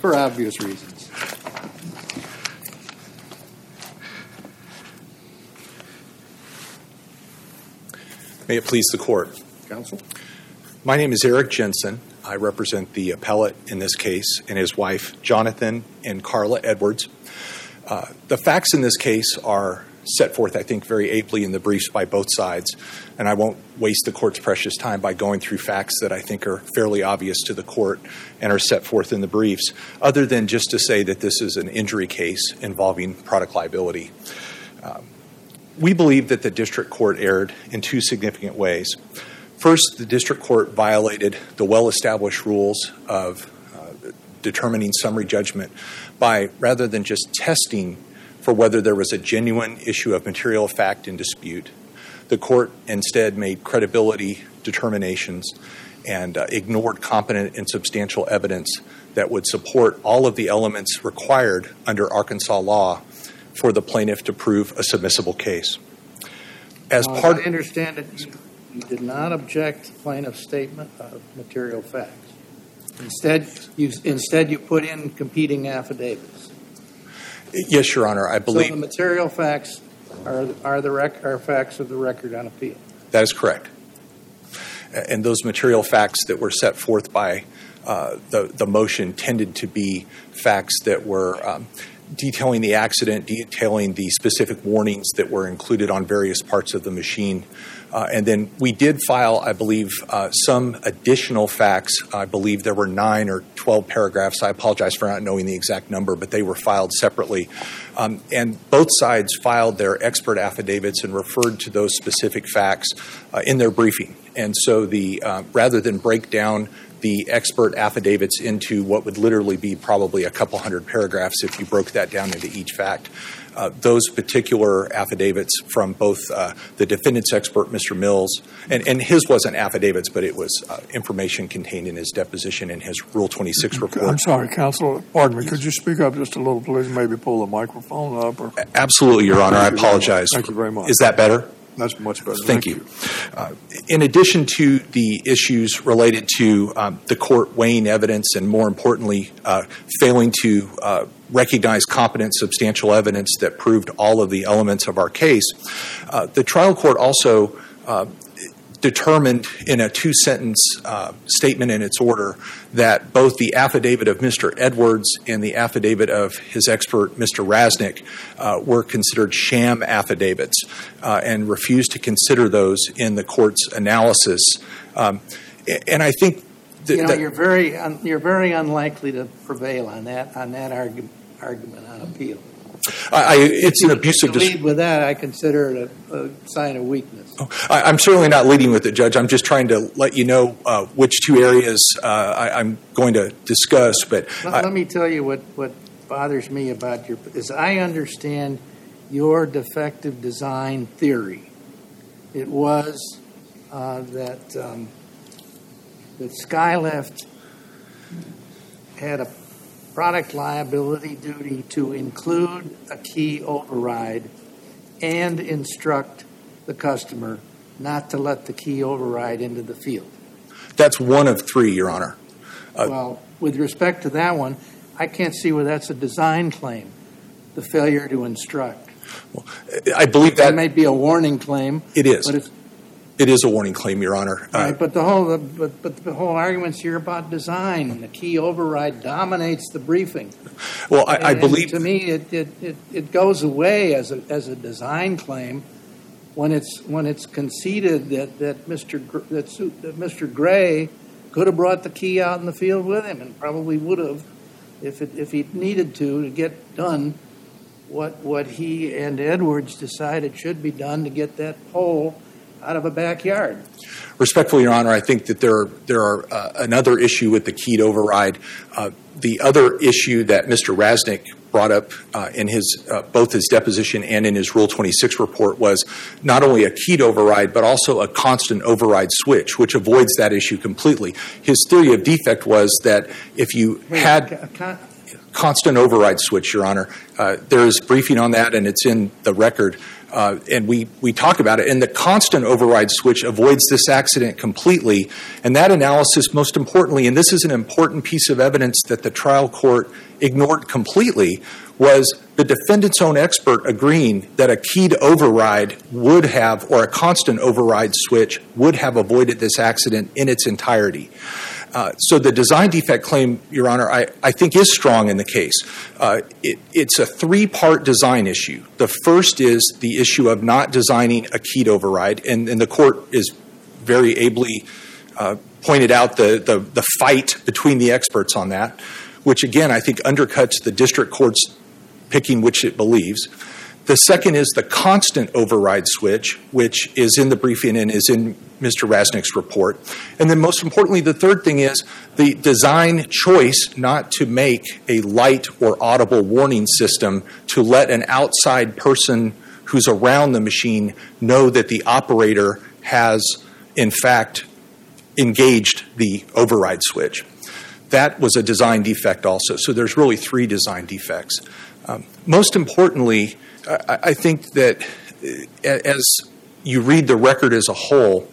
for obvious reasons. May it please the court. Counsel? My name is Eric Jensen. I represent the appellate in this case and his wife, Jonathan and Carla Edwards. Uh, the facts in this case are set forth, I think, very ably in the briefs by both sides, and I won't waste the court's precious time by going through facts that I think are fairly obvious to the court and are set forth in the briefs, other than just to say that this is an injury case involving product liability. Um, we believe that the district court erred in two significant ways. First, the district court violated the well established rules of uh, determining summary judgment by rather than just testing for whether there was a genuine issue of material fact in dispute, the court instead made credibility determinations and uh, ignored competent and substantial evidence that would support all of the elements required under Arkansas law for the plaintiff to prove a submissible case. As uh, part, I understand it, you, you did not object to the plaintiff's statement of material facts. Instead, you instead you put in competing affidavits. Yes, Your Honor. I believe so. The material facts are are the rec- are facts of the record on appeal. That is correct. And those material facts that were set forth by uh, the the motion tended to be facts that were um, detailing the accident, detailing the specific warnings that were included on various parts of the machine. Uh, and then we did file, I believe, uh, some additional facts. I believe there were nine or 12 paragraphs. I apologize for not knowing the exact number, but they were filed separately. Um, and both sides filed their expert affidavits and referred to those specific facts uh, in their briefing. And so the uh, rather than break down the expert affidavits into what would literally be probably a couple hundred paragraphs if you broke that down into each fact. Uh, those particular affidavits from both uh, the defendant's expert, Mr. Mills, and, and, his wasn't affidavits, but it was uh, information contained in his deposition and his Rule 26 report. I'm sorry, counsel. Pardon me. Could you speak up just a little, please? Maybe pull the microphone up. Or... Absolutely, Your Honor. I apologize. Thank you very much. Is that better? That's much better. Thank, Thank you. you. Uh, in addition to the issues related to um, the court weighing evidence and, more importantly, uh, failing to uh, recognize competent, substantial evidence that proved all of the elements of our case, uh, the trial court also uh, determined in a two sentence uh, statement in its order that both the affidavit of Mr. Edwards and the affidavit of his expert, Mr. Rasnick, uh, were considered sham affidavits uh, and refused to consider those in the court's analysis. Um, and I think that, you know, you're very un- you're very unlikely to prevail on that on that argu- argument on appeal. I, it's an abusive. Dis- lead with that, I consider it a, a sign of weakness. Oh, I, am certainly not leading with it, Judge. I'm just trying to let you know uh, which two areas uh, I, am going to discuss. But let, let, me tell you what, what bothers me about your. Is I understand your defective design theory. It was uh, that um, that Skylift had a product liability duty to include a key override and instruct the customer not to let the key override into the field. That's one of three, Your Honor. Uh, well, with respect to that one, I can't see where that's a design claim, the failure to instruct. Well, I believe that, that may be a warning claim. It is. But it is a warning claim, Your Honor. Uh, right, but the whole but, but the whole argument's here about design. And the key override dominates the briefing. Well, I, I believe to me it, it, it, it, goes away as a as a design claim when it's when it's conceded that that Mr. Gr- that, that Mr. Gray could have brought the key out in the field with him and probably would have if it, if he needed to to get done what what he and Edwards decided should be done to get that pole out of a backyard. Respectfully, Your Honor, I think that there are, there are uh, another issue with the keyed override. Uh, the other issue that Mr. Rasnick brought up uh, in his uh, both his deposition and in his Rule 26 report was not only a keyed override but also a constant override switch, which avoids that issue completely. His theory of defect was that if you had a constant override switch, Your Honor. Uh, there is briefing on that, and it's in the record. Uh, and we, we talk about it. And the constant override switch avoids this accident completely. And that analysis, most importantly, and this is an important piece of evidence that the trial court ignored completely, was the defendant's own expert agreeing that a keyed override would have, or a constant override switch would have avoided this accident in its entirety. Uh, so the design defect claim, Your Honor, I, I think is strong in the case. Uh, it, it's a three part design issue. The first is the issue of not designing a keyed override, and, and the court is very ably uh, pointed out the, the, the fight between the experts on that, which again I think undercuts the district court's picking which it believes. The second is the constant override switch, which is in the briefing and is in Mr. Rasnick's report. And then, most importantly, the third thing is the design choice not to make a light or audible warning system to let an outside person who's around the machine know that the operator has, in fact, engaged the override switch. That was a design defect also. So there's really three design defects. Um, most importantly, I think that uh, as you read the record as a whole,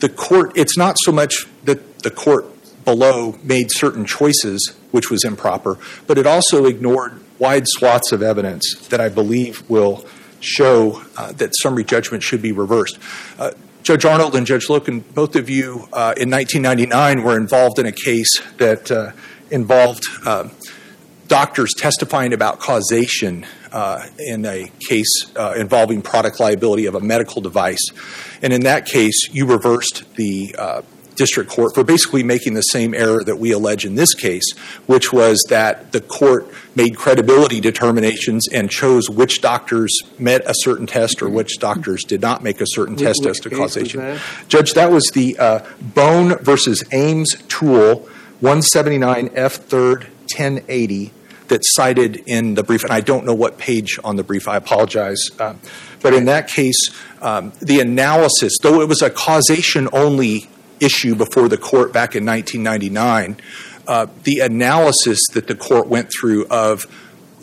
the court, it's not so much that the court below made certain choices, which was improper, but it also ignored wide swaths of evidence that I believe will show uh, that summary judgment should be reversed. Uh, Judge Arnold and Judge Loken, both of you in 1999 were involved in a case that involved uh, doctors testifying about causation uh, in a case uh, involving product liability of a medical device. And in that case, you reversed the uh, district court for basically making the same error that we allege in this case, which was that the court made credibility determinations and chose which doctors met a certain test or which doctors did not make a certain Which- test as to causation. was Judge, that was the uh, Bone versus Ames tool, 179 F 3rd 1080, that's cited in the brief. And I don't know what page on the brief, I apologize. Uh, but in that case, um, the analysis, though it was a causation only issue before the court back in 1999, uh, the analysis that the court went through of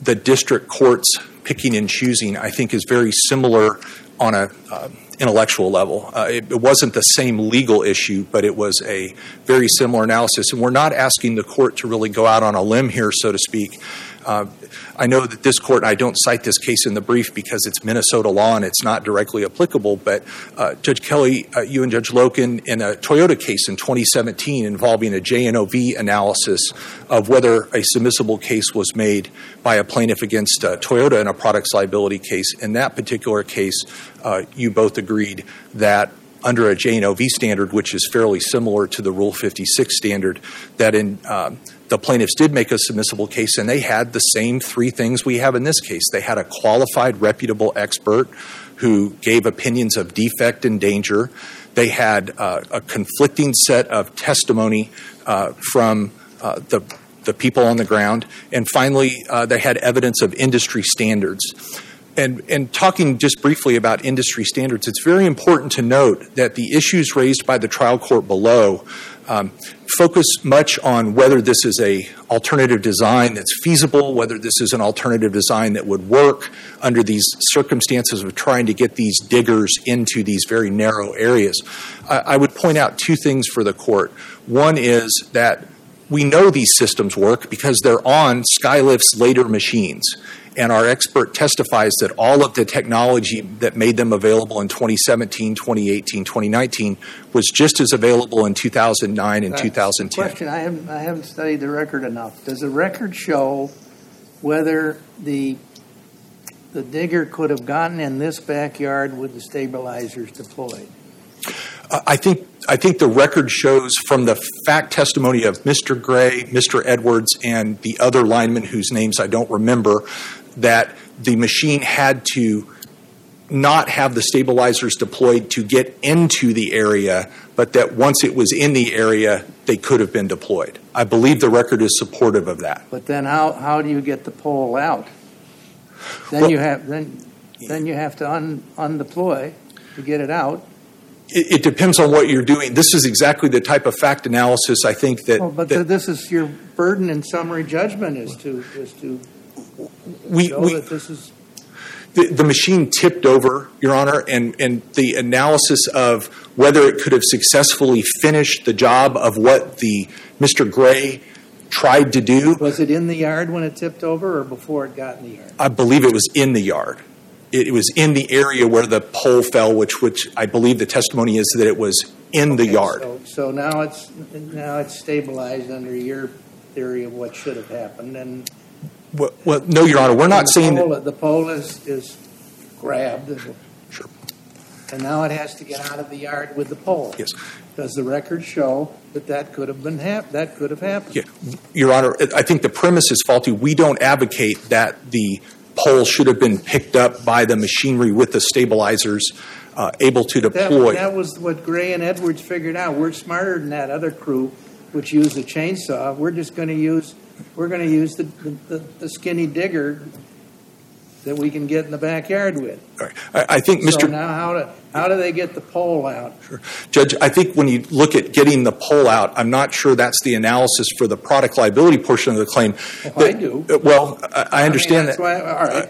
the district courts picking and choosing, I think, is very similar on a uh, intellectual level. Uh, it, it wasn't the same legal issue, but it was a very similar analysis. And we're not asking the court to really go out on a limb here, so to speak. Uh, I know that this court, I don't cite this case in the brief because it's Minnesota law and it's not directly applicable, but uh, Judge Kelly, uh, you and Judge Loken, in a Toyota case in 2017 involving a JNOV analysis of whether a submissible case was made by a plaintiff against uh, Toyota in a products liability case. In that particular case, uh, you both agreed that under a JNOV standard, which is fairly similar to the Rule 56 standard, that in um, the plaintiffs did make a submissible case, and they had the same three things we have in this case. They had a qualified, reputable expert who gave opinions of defect and danger. They had uh, a conflicting set of testimony uh, from uh, the the people on the ground, and finally, uh, they had evidence of industry standards. And, and talking just briefly about industry standards, it's very important to note that the issues raised by the trial court below um, focus much on whether this is a alternative design that's feasible, whether this is an alternative design that would work under these circumstances of trying to get these diggers into these very narrow areas. I, I would point out two things for the court. One is that we know these systems work because they're on Skylift's later machines. And our expert testifies that all of the technology that made them available in 2017, 2018, 2019 was just as available in 2009 and Uh, 2010. Question, I haven't, I haven't studied the record enough. Does the record show whether the, the digger could have gotten in this backyard with the stabilizers deployed? Uh, I think I think the record shows from the fact testimony of Mr. Gray, Mr. Edwards, and the other linemen whose names I don't remember that the machine had to not have the stabilizers deployed to get into the area, but that once it was in the area, they could have been deployed. I believe the record is supportive of that. But then how, how do you get the pole out? Then Well- you have, then, then you have to un, undeploy to get it out. It, it depends on what you're doing. This is exactly the type of fact analysis I think that, Well, but that this is your burden in summary judgment is to, is to we, we that this is, the, the machine tipped over, Your Honor, and, and the analysis of whether it could have successfully finished the job of what the Mr. Gray tried to do. was it in the yard when it tipped over or before it got in the yard? I believe it was in the yard. It, it was in the area where the pole fell, which, which I believe the testimony is that it was in the yard. So, so now it's, now it's stabilized under your theory of what should have happened and. Well, well, no, Your Honor, we're not the saying that. pole- The pole is, is grabbed. Sure. And now it has to get out of the yard with the pole. Yes. Does the record show that that could have been hap, that could have happened? Yeah. Your Honor, I think the premise is faulty. We don't advocate that the pole should have been picked up by the machinery with the stabilizers uh, able to That, deploy. that was what Gray and Edwards figured out. We're smarter than that other crew, which used a chainsaw. We're just going to use, we're going to use the, the, the skinny digger that we can get in the backyard with. All right. I, I think, So Mr. now how do, how do they get the pole out? Judge, I think when you look at getting the pole out, I'm not sure that's the analysis for the product liability portion of the claim. Well, I do. uh, Well, I, I understand mean, that's that. Why, all right.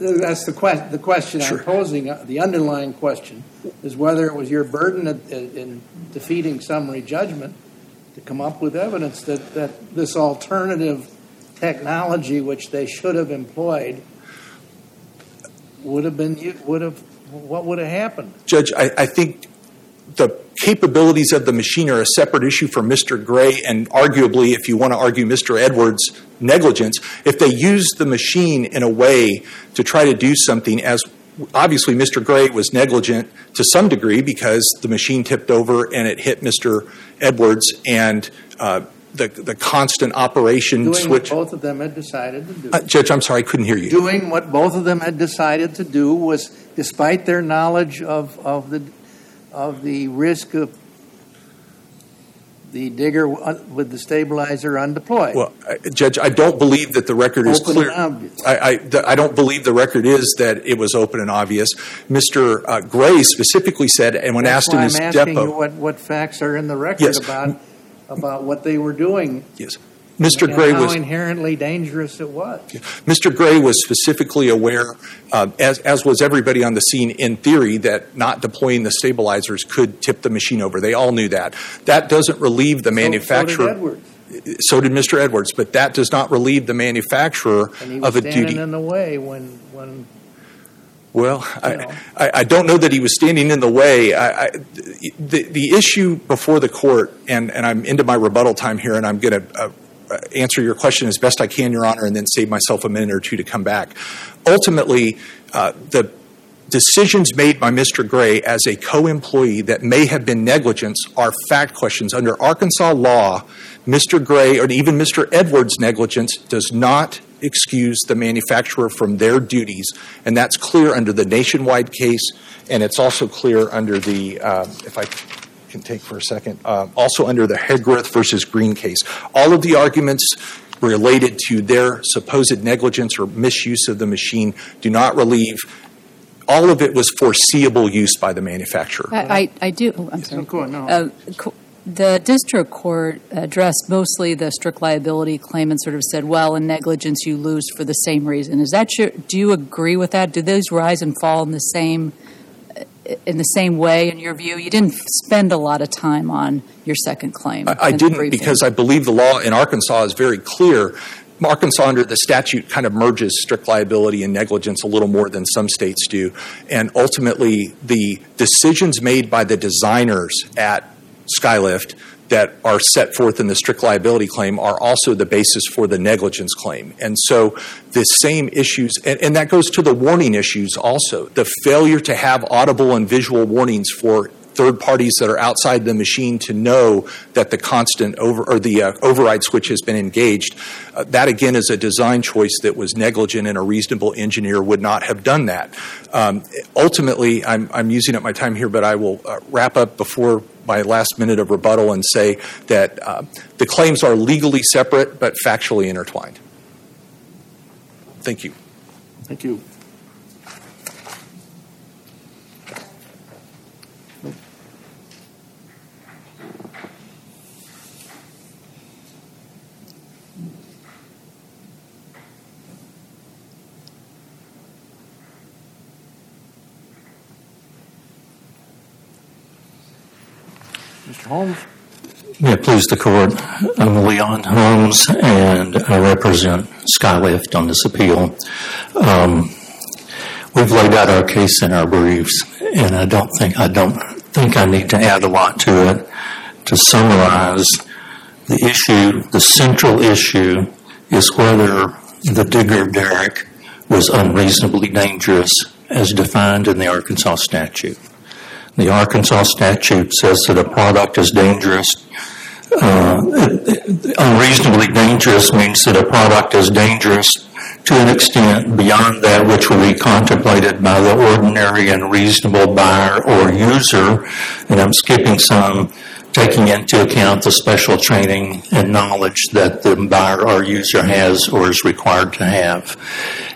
That's the question. The question Sure. I'm posing, uh, the underlying question, is whether it was your burden in defeating summary judgment to come up with evidence that, that this alternative technology, which they should have employed, would have been would have what would have happened? Judge, I, I think the capabilities of the machine are a separate issue for Mr. Gray and arguably, if you want to argue Mr. Edwards' negligence, if they used the machine in a way to try to do something as obviously Mr. Gray was negligent to some degree because the machine tipped over and it hit Mr. Edwards and uh, the, the constant operation Doing switch. what both of them had decided to do. Uh, Judge, I'm sorry, I couldn't hear you. doing what both of them had decided to do was, despite their knowledge of, of the of the risk of the digger with the stabilizer undeployed. Well, Judge, I don't believe that the record is Open clear. I, I, the- I don't believe the record is that it was open and obvious. Mr. Uh, Gray specifically said, and when That's asked in his I'm asking you what, what facts are in the record Yes. about about what they were doing. yes, Mr. Gray was inherently dangerous it was. Mr. Gray was specifically aware, uh, as as was everybody on the scene, in theory, that not deploying the stabilizers could tip the machine over. They all knew that. That doesn't relieve the manufacturer. So, did Edwards, so did Mr. Edwards, but that does not relieve the manufacturer and he was of a standing duty. in the way when when Well, I. I, I don't know that he was standing in the way. I, I, the, the issue before the court, and, and I'm into my rebuttal time here, and I'm going to uh, answer your question as best I can, Your Honor, and then save myself a minute or two to come back. Ultimately, uh, the decisions made by Mr. Gray as a co employee that may have been negligence are fact questions. Under Arkansas law, Mr. Gray or even Mr. Edwards' negligence does not excuse the manufacturer from their duties, and that's clear under the nationwide case, and it's also clear under the, uh, if I can take for a second, uh, also under the Hegrith versus Green case. All of the arguments related to their supposed negligence or misuse of the machine do not relieve. All of it was foreseeable use by the manufacturer. I, I I do, oh, I'm sorry. Go on, no. Uh, The district court addressed mostly the strict liability claim and sort of said, well, in negligence, you lose for the same reason. Is that your, do you agree with that? Do those rise and fall in the same, in the same way, in your view? You didn't spend a lot of time on your second claim. I, I didn't because I believe the law in Arkansas is very clear. Arkansas, under the statute, kind of merges strict liability and negligence a little more than some states do. And ultimately, the decisions made by the designers at Skylift that are set forth in the strict liability claim are also the basis for the negligence claim. And so the same issues, and, and that goes to the warning issues also. The failure to have audible and visual warnings for third parties that are outside the machine to know that the constant over or the uh, override switch has been engaged. Uh, that again is a design choice that was negligent, and a reasonable engineer would not have done that. Um, ultimately, I'm, I'm using up my time here, but I will uh, wrap up before my last minute of rebuttal and say that uh, the claims are legally separate but factually intertwined. Thank you. Thank you. Holmes? May it please the court, I'm Leon Holmes, and I represent Skylift on this appeal. Um, we've laid out our case in our briefs, and I don't think I don't think I need to add a lot to it. To summarize, the issue, the central issue, is whether the digger derrick was unreasonably dangerous as defined in the Arkansas statute. The Arkansas statute says that a product is dangerous. Uh, unreasonably dangerous means that a product is dangerous to an extent beyond that which would be contemplated by the ordinary and reasonable buyer or user. And I'm skipping some, taking into account the special training and knowledge that the buyer or user has or is required to have.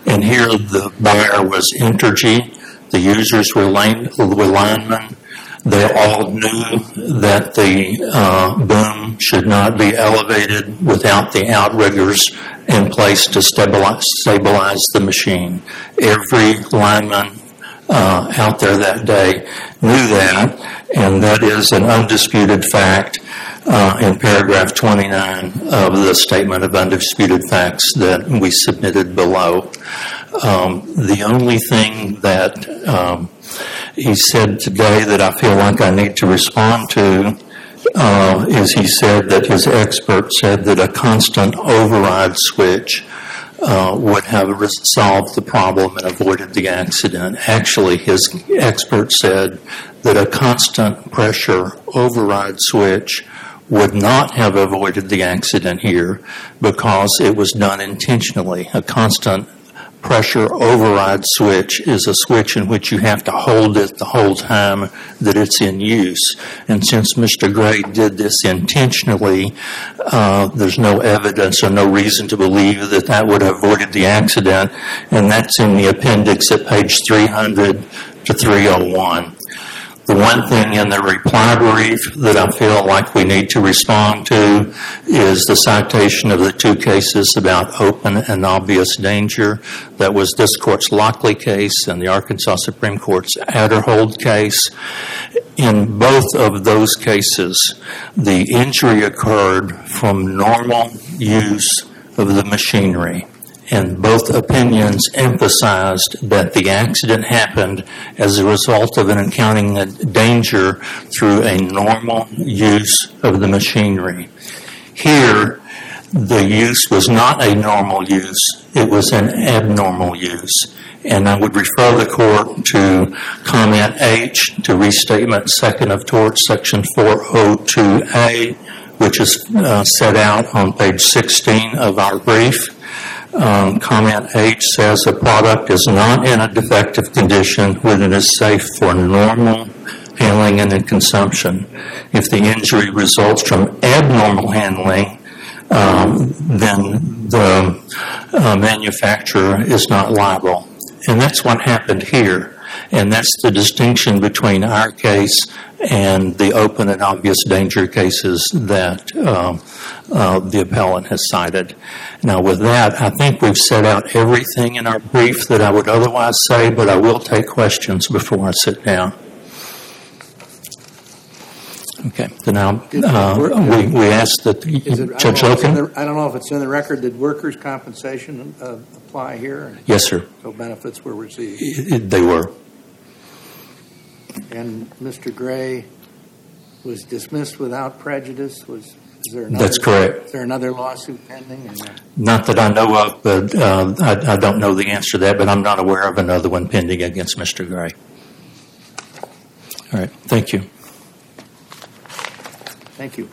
And here the buyer was Entergy the users were, were linemen. They all knew that the uh, boom should not be elevated without the outriggers in place to stabilize, stabilize the machine. Every lineman uh, out there that day knew that, and that is an undisputed fact uh, in paragraph 29 of the statement of undisputed facts that we submitted below. Um, the only thing that um, he said today that I feel like I need to respond to uh, is he said that his expert said that a constant override switch uh, would have solved the problem and avoided the accident. Actually, his expert said that a constant pressure override switch would not have avoided the accident here because it was done intentionally. A constant pressure override switch is a switch in which you have to hold it the whole time that it's in use. And since Mr. Gray did this intentionally, uh, there's no evidence or no reason to believe that that would have avoided the accident. And that's in the appendix at page 300 to 301. The one thing in the reply brief that I feel like we need to respond to is the citation of the two cases about open and obvious danger. That was this court's Lockley case and the Arkansas Supreme Court's Adderhold case. In both of those cases, the injury occurred from normal use of the machinery and both opinions emphasized that the accident happened as a result of an encountering a danger through a normal use of the machinery. Here, the use was not a normal use, it was an abnormal use. And I would refer the court to comment H to restatement second of tort section 402A, which is uh, set out on page 16 of our brief. Um, comment H says a product is not in a defective condition when it is safe for normal handling and consumption. If the injury results from abnormal handling, um, then the uh, manufacturer is not liable. And that's what happened here. And that's the distinction between our case and the open and obvious danger cases that uh, uh, the appellant has cited. Now, with that, I think we've set out everything in our brief that I would otherwise say, but I will take questions before I sit down. Okay, so now uh, we, we ask that it, Judge Loken. I don't know if it's in the record. Did workers' compensation uh, apply here? Yes, sir. So benefits were received. It, it, they were. And Mr. Gray was dismissed without prejudice. Was there another, That's correct. Is there another lawsuit pending? Not that I know of, but uh, I, I, don't know the answer to that. But I'm not aware of another one pending against Mr. Gray. All right. Thank you. Thank you.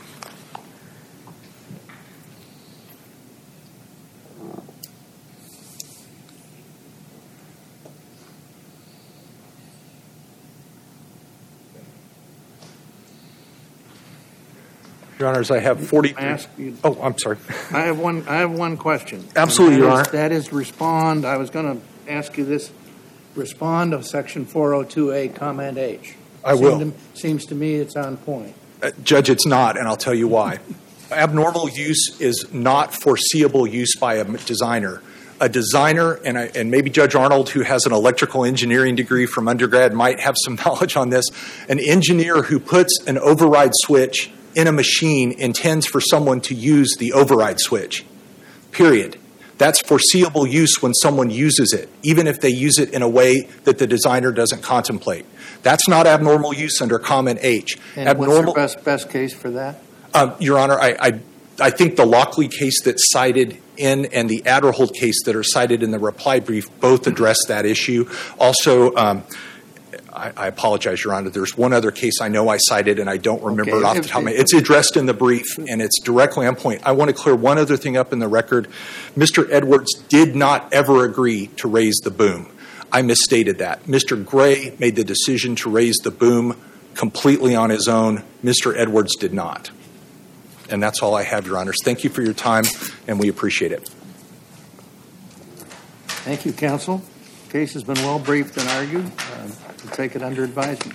Your Honors, I have 40. Oh, I'm sorry. I have one. I have one question. Absolutely, Your Honor. That is respond. I was going to ask you this. Respond of Section 402A, Comment H. I will. To, seems to me it's on point. Uh, Judge, it's not, and I'll tell you why. Abnormal use is not foreseeable use by a designer. a designer, and, I, and maybe Judge Arnold, who has an electrical engineering degree from undergrad, might have some knowledge on this. An engineer who puts an override switch in a machine intends for someone to use the override switch. Period. That's foreseeable use when someone uses it, even if they use it in a way that the designer doesn't contemplate. That's not abnormal use under Comment H. And abnormal, what's your best, best case for that? um, Your Honor, I, I, I think the Lockley case that's cited in and the Adderhold case that are cited in the reply brief both address that issue. Also, um, I, I apologize, Your Honor. There's one other case I know I cited and I don't remember Okay. it off the top of my It's addressed in the brief and it's directly on point. I want to clear one other thing up in the record. Mr. Edwards did not ever agree to raise the boom. I misstated that. Mr. Gray made the decision to raise the boom completely on his own. Mr. Edwards did not. And that's all I have, Your Honors. Thank you for your time, and we appreciate it. Thank you, counsel. Case has been well briefed and argued. Uh, We'll take it under advisement.